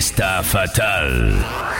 Fiesta Fatal.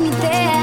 me der.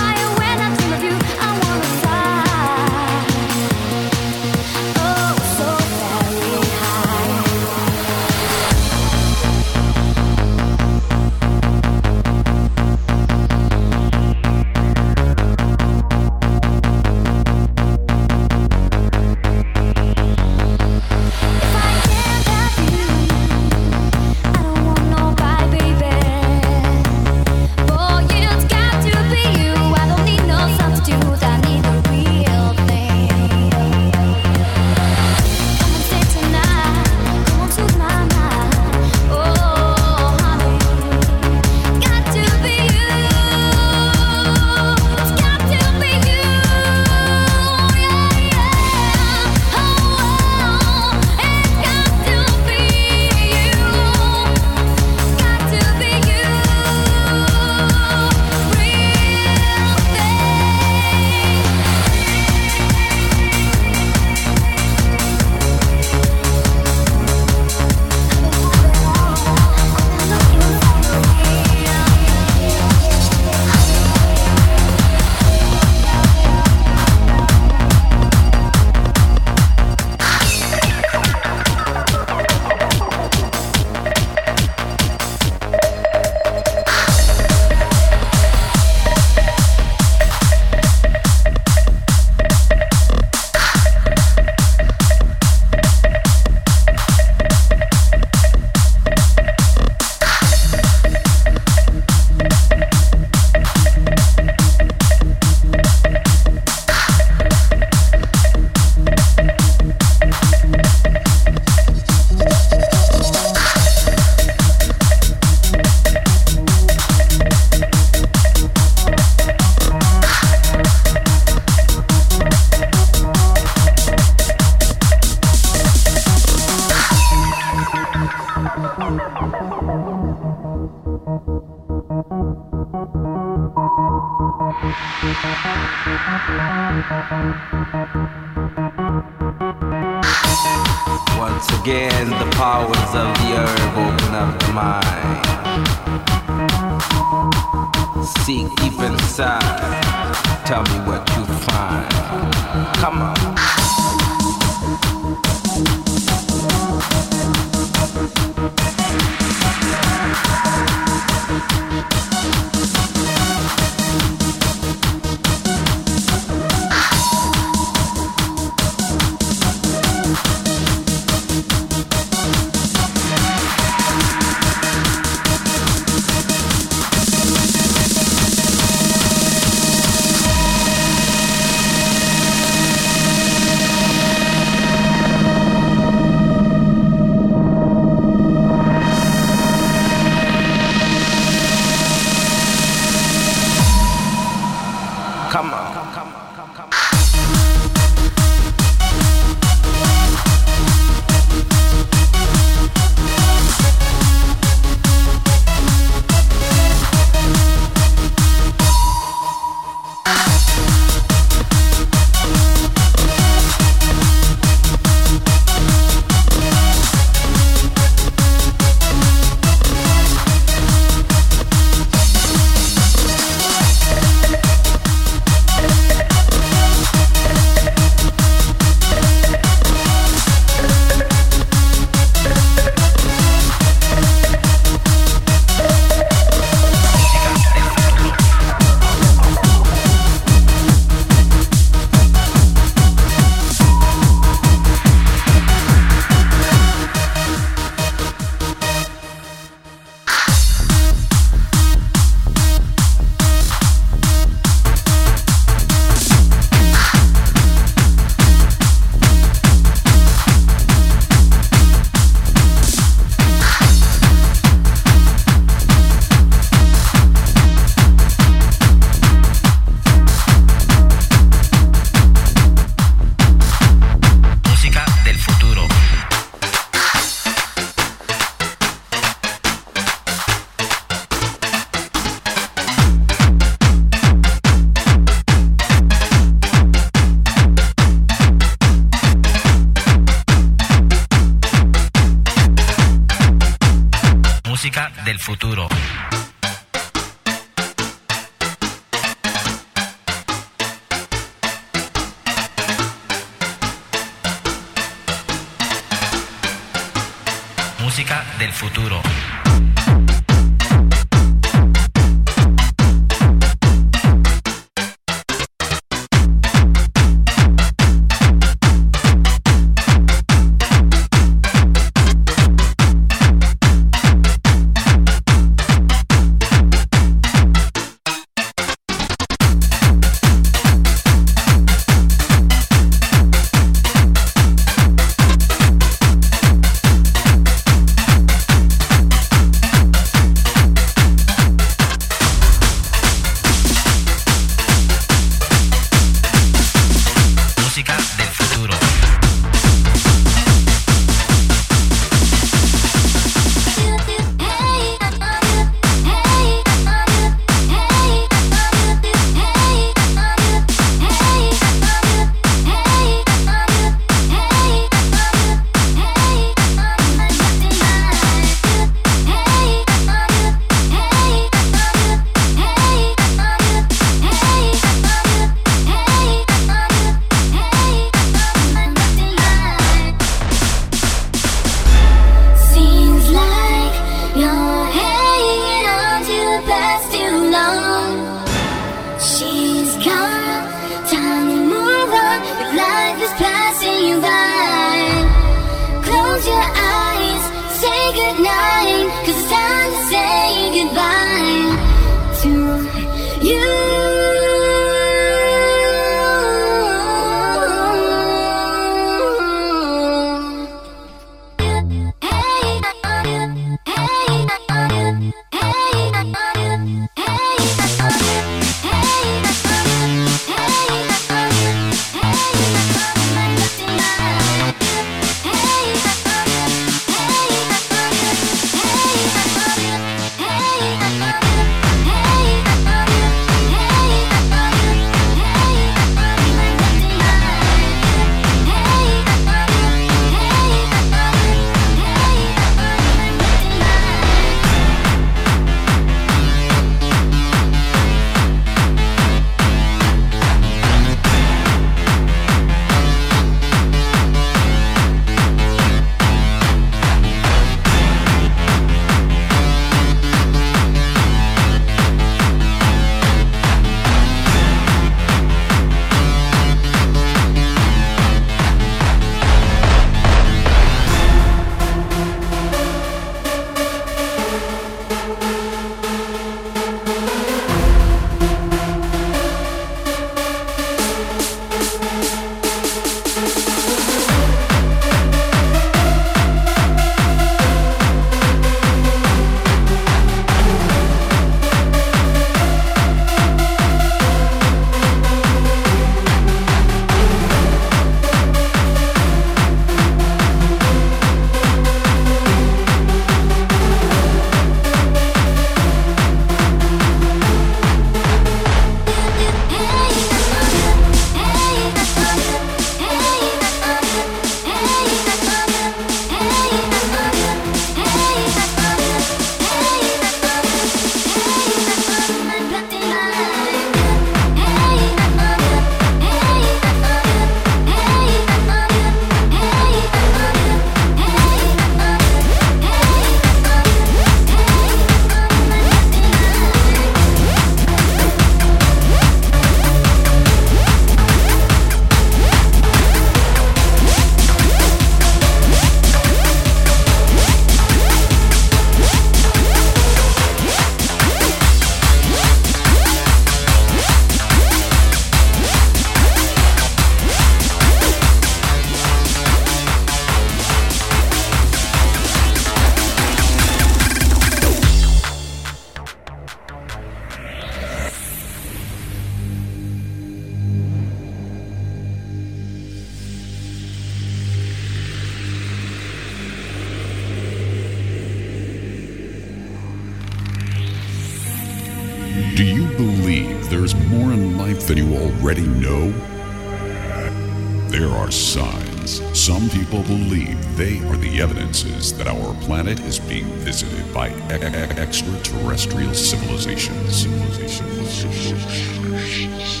Extraterrestrial civilizations.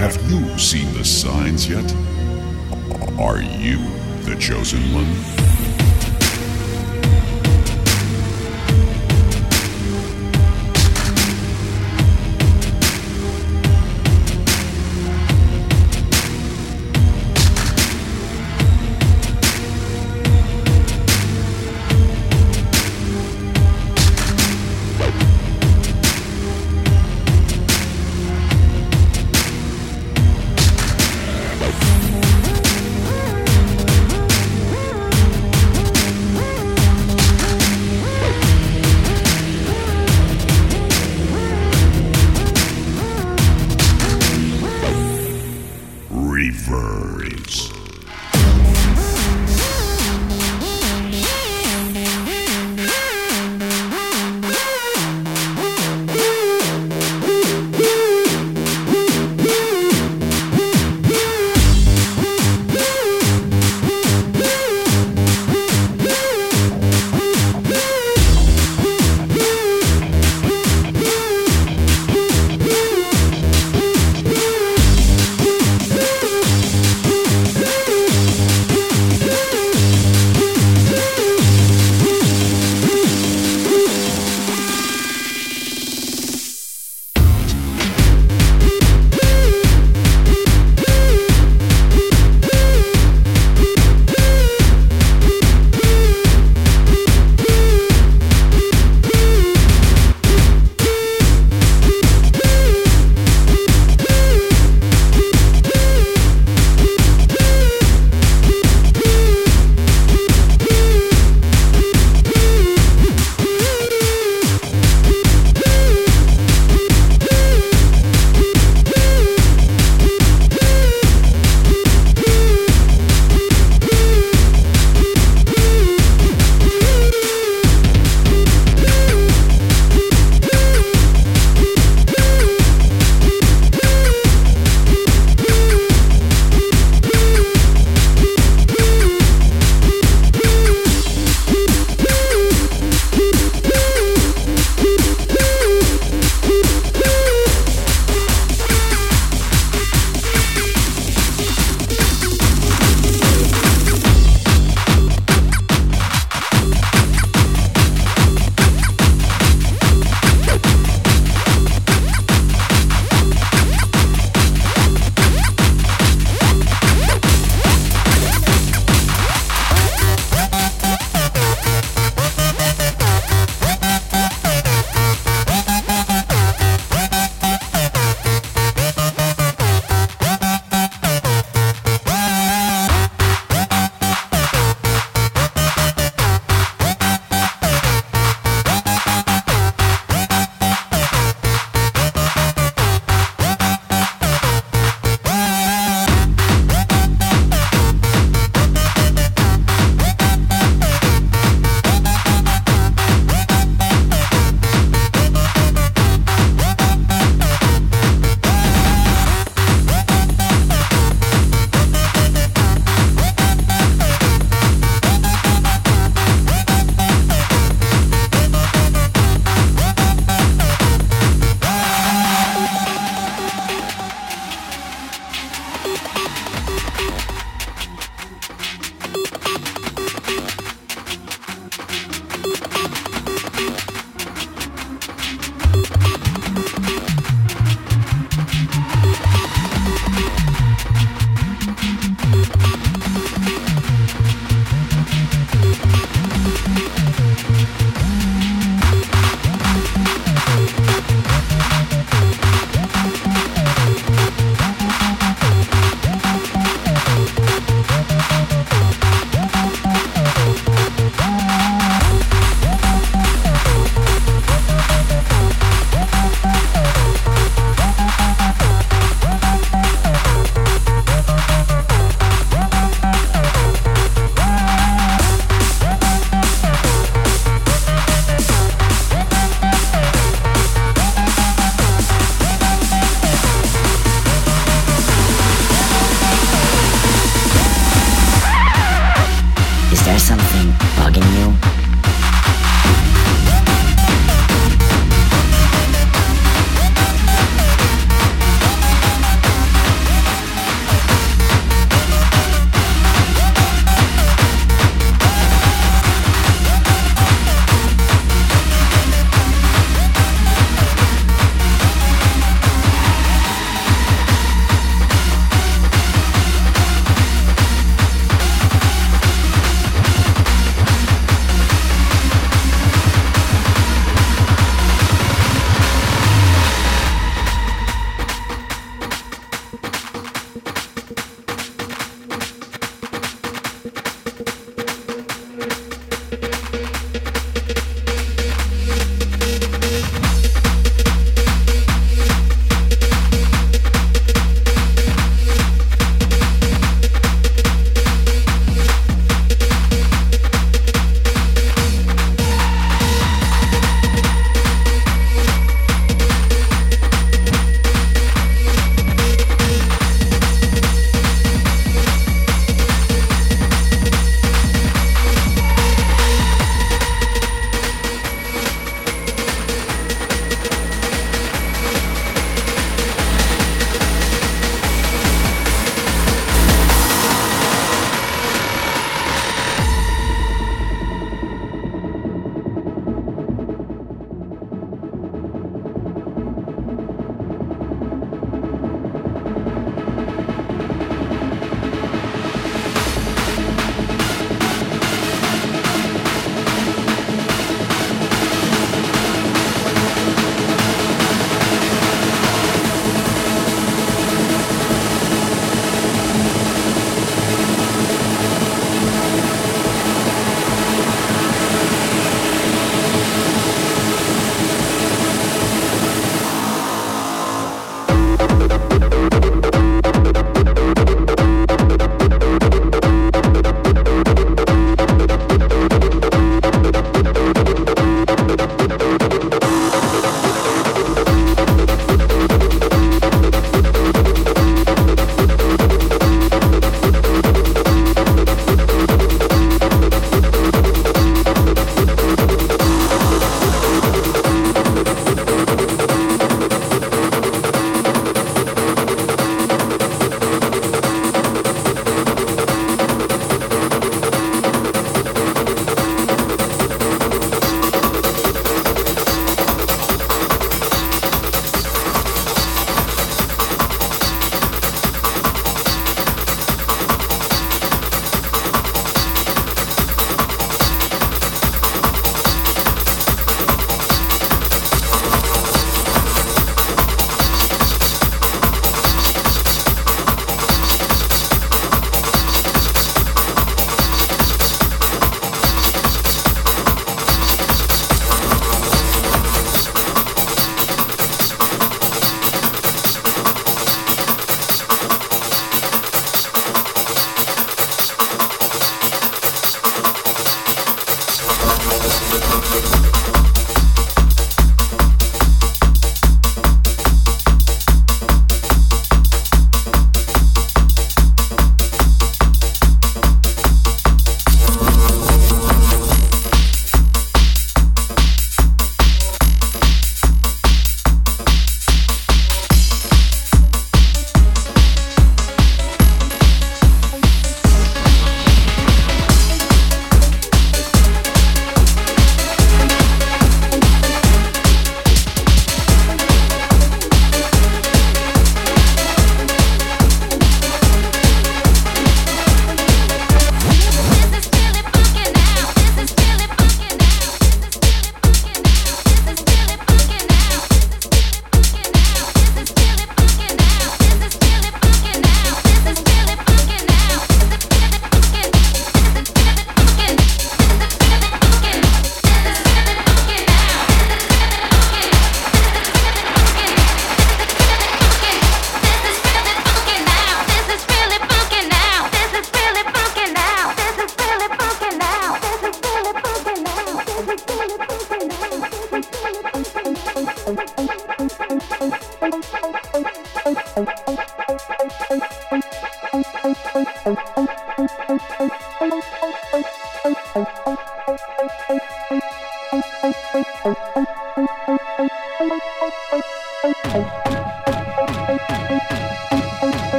Have you seen the signs yet? Are you the chosen one?